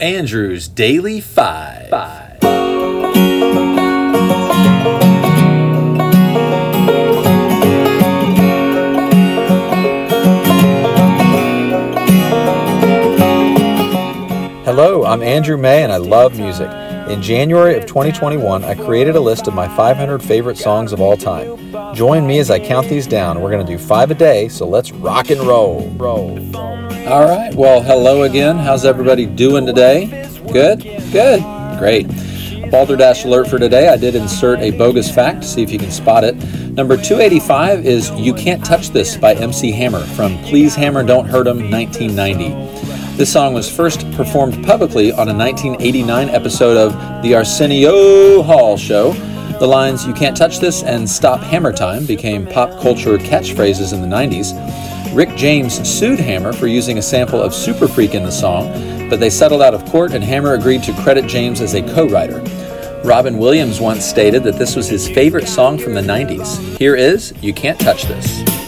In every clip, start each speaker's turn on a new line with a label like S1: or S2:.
S1: Andrew's Daily Five. Five. Hello, I'm Andrew May and I love music. In January of 2021, I created a list of my 500 favorite songs of all time. Join me as I count these down. We're going to do five a day, so let's rock and roll. Roll. All right. Well, hello again. How's everybody doing today? Good? Good. Great. Balderdash alert for today. I did insert a bogus fact. See if you can spot it. Number 285 is You Can't Touch This by MC Hammer from Please Hammer Don't Hurt 'em 1990. This song was first performed publicly on a 1989 episode of The Arsenio Hall Show. The lines You Can't Touch This and Stop Hammer Time became pop culture catchphrases in the 90s. Rick James sued Hammer for using a sample of Super Freak in the song, but they settled out of court and Hammer agreed to credit James as a co writer. Robin Williams once stated that this was his favorite song from the 90s. Here is You Can't Touch This.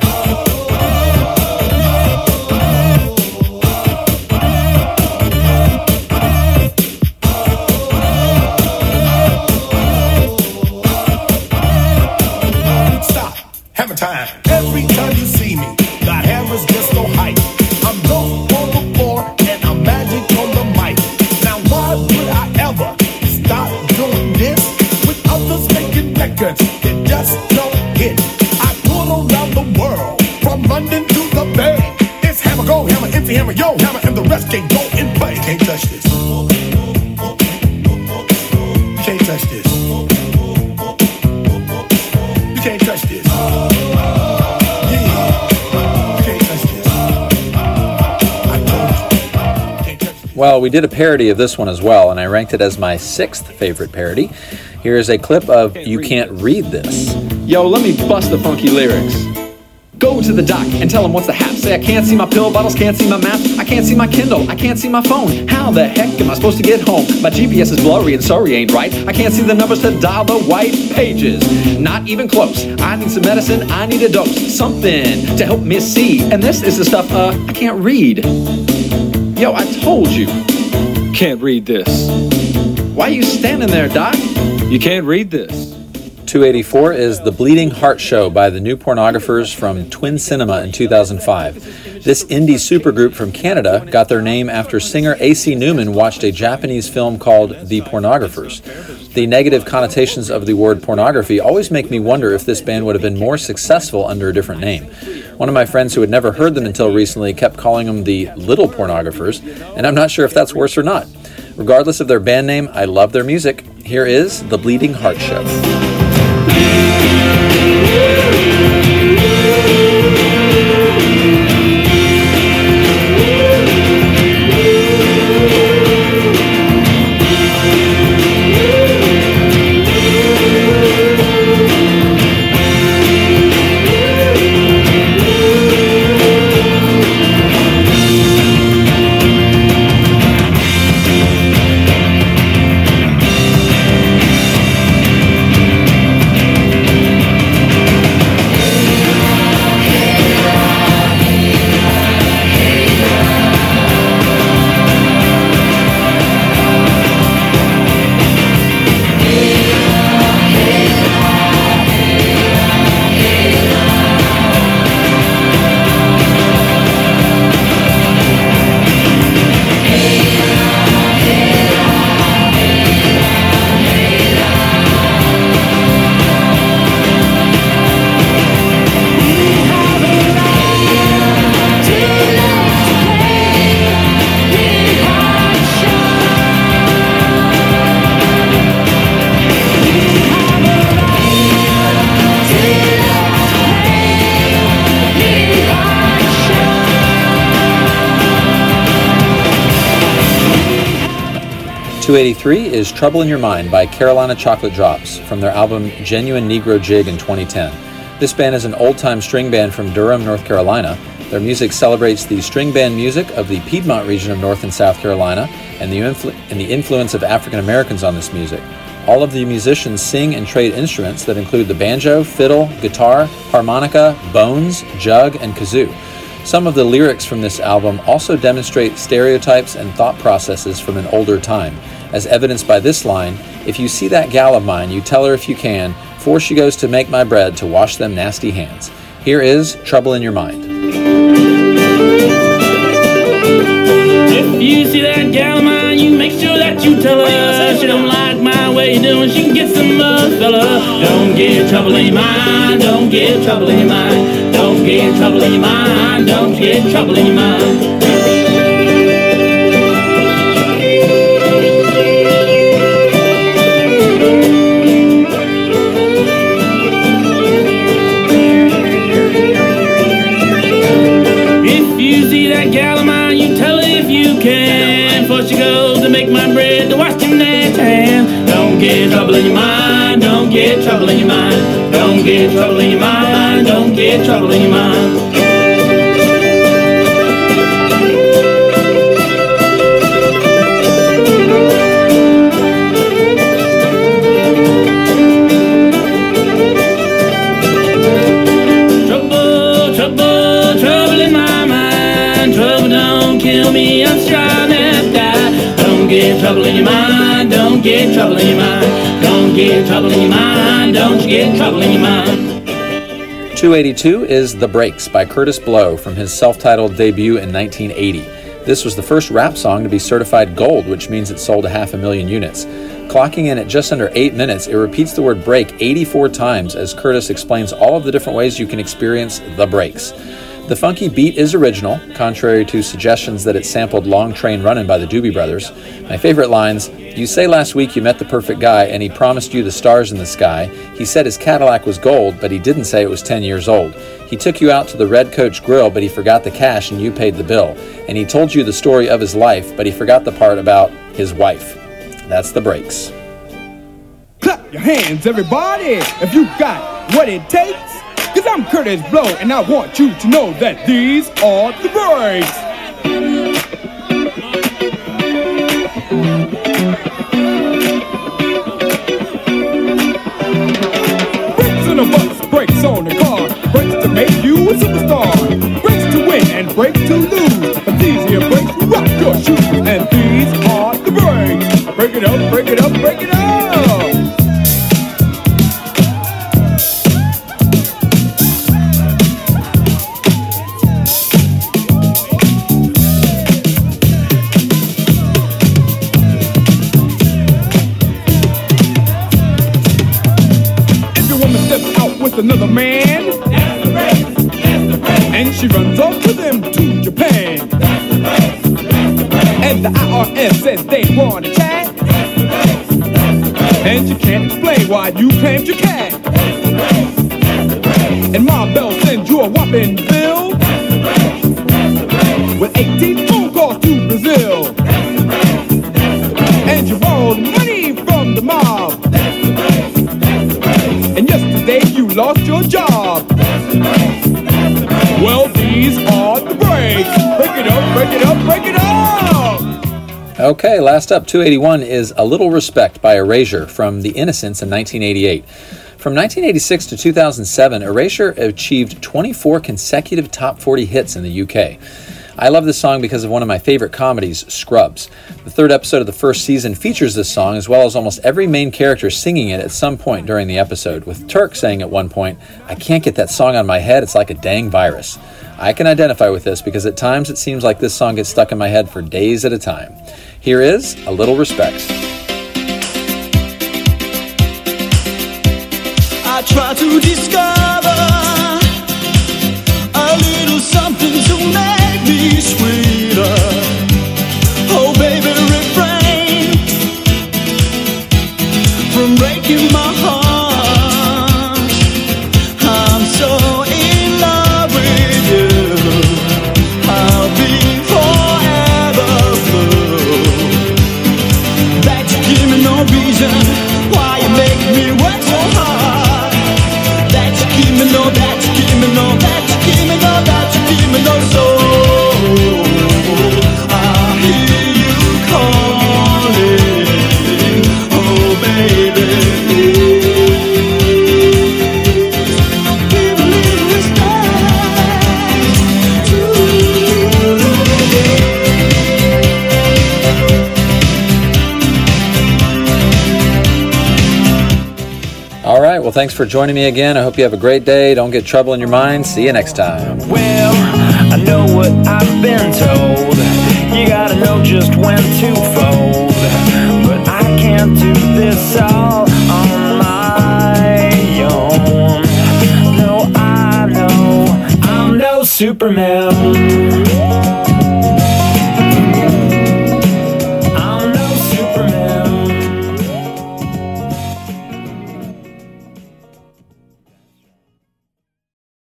S2: Touch this. You can't touch this. Yeah. You can't touch this. I told you. You can't touch this.
S1: Well, we did a parody of this one as well, and I ranked it as my sixth favorite parody. Here is a clip of You Can't Read This.
S3: Yo, let me bust the funky lyrics. Go to the doc and tell him what's the hap. Say I can't see my pill bottles, can't see my map, I can't see my Kindle, I can't see my phone. How the heck am I supposed to get home? My GPS is blurry and sorry ain't right. I can't see the numbers to dial the white pages. Not even close. I need some medicine, I need a dose, something to help me see. And this is the stuff uh I can't read. Yo, I told you. Can't read this. Why are you standing there, doc? You can't read this.
S1: 284 is The Bleeding Heart Show by the New Pornographers from Twin Cinema in 2005. This indie supergroup from Canada got their name after singer AC Newman watched a Japanese film called The Pornographers. The negative connotations of the word pornography always make me wonder if this band would have been more successful under a different name. One of my friends who had never heard them until recently kept calling them the Little Pornographers, and I'm not sure if that's worse or not. Regardless of their band name, I love their music. Here is The Bleeding Heart Show. 283 is Trouble in Your Mind by Carolina Chocolate Drops from their album Genuine Negro Jig in 2010. This band is an old time string band from Durham, North Carolina. Their music celebrates the string band music of the Piedmont region of North and South Carolina and the, influ- and the influence of African Americans on this music. All of the musicians sing and trade instruments that include the banjo, fiddle, guitar, harmonica, bones, jug, and kazoo. Some of the lyrics from this album also demonstrate stereotypes and thought processes from an older time, as evidenced by this line If you see that gal of mine, you tell her if you can, for she goes to make my bread, to wash them nasty hands. Here is Trouble in Your Mind.
S4: If you see that gal of mine, you make sure that you tell her she don't like my way of doing. She can get some other fella. Don't get trouble in your mind. Don't get trouble in your mind. Don't get trouble in your mind. Don't get trouble in your mind. If you see that gal of mine, you tell her if you can. She goes to make my bread, to wash. Don't get trouble in your mind. Don't get trouble in your mind. Don't get trouble in your mind. Die. Don't get trouble in your mind, don't get trouble in your mind. Don't get trouble in your mind, don't get trouble in your mind.
S1: 282 is The Breaks by Kurtis Blow from his self titled debut in 1980. This was the first rap song to be certified gold, which means it sold a half a million units. Clocking in at just under 8 minutes, it repeats the word break 84 times as Kurtis explains all of the different ways you can experience the breaks. The funky beat is original, contrary to suggestions that it sampled Long Train Runnin' by the Doobie Brothers. My favorite lines You say last week you met the perfect guy and he promised you the stars in the sky. He said his Cadillac was gold, but he didn't say it was 10 years old. He took you out to the Red Coach Grill, but he forgot the cash and you paid the bill. And he told you the story of his life, but he forgot the part about his wife. That's the breaks.
S5: Clap your hands, everybody, if you got what it takes. Cause I'm Kurtis Blow, and I want you to know that these are the breaks. With him to Japan, that's the race, that's the race. And the IRS says they want a chat, that's the race, that's the race. And you can't explain why you claimed your cat, that's the race, that's the race. And Ma Bell sends you a whopping bill, that's the race, that's the race. With 18 phone calls to Brazil, that's the race, that's the race. And you borrowed money from the mob. that's the best And yesterday you lost your job.
S1: Okay, last up, 281 is A Little Respect by Erasure from The Innocents in 1988. From 1986 to 2007, Erasure achieved 24 consecutive top 40 hits in the UK. I love this song because of one of my favorite comedies, Scrubs. The third episode of the first season features this song, as well as almost every main character singing it at some point during the episode, with Turk saying at one point, I can't get that song on my head, it's like a dang virus. I can identify with this because at times it seems like this song gets stuck in my head for days at a time. Here is A Little Respect.
S6: I try to discover a little something to make me sweeter. Oh, baby, refrain from breaking my heart.
S1: Well, thanks for joining me again. I hope you have a great day. Don't get trouble in your mind. See you next time.
S7: Well, I know what I've been told. You gotta know just when to fold. But I can't do this all on my own. No, I know I'm no Superman.